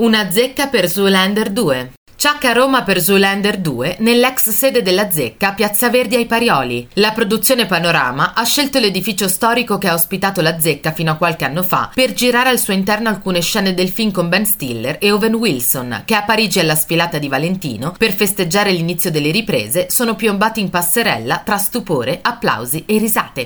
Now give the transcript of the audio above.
Una zecca per Zoolander 2. Ciacca a Roma per Zoolander 2 nell'ex sede della Zecca Piazza Verdi ai Parioli. La produzione Panorama ha scelto l'edificio storico che ha ospitato la Zecca fino a qualche anno fa per girare al suo interno alcune scene del film con Ben Stiller e Owen Wilson che a Parigi alla sfilata di Valentino per festeggiare l'inizio delle riprese sono piombati in passerella tra stupore, applausi e risate.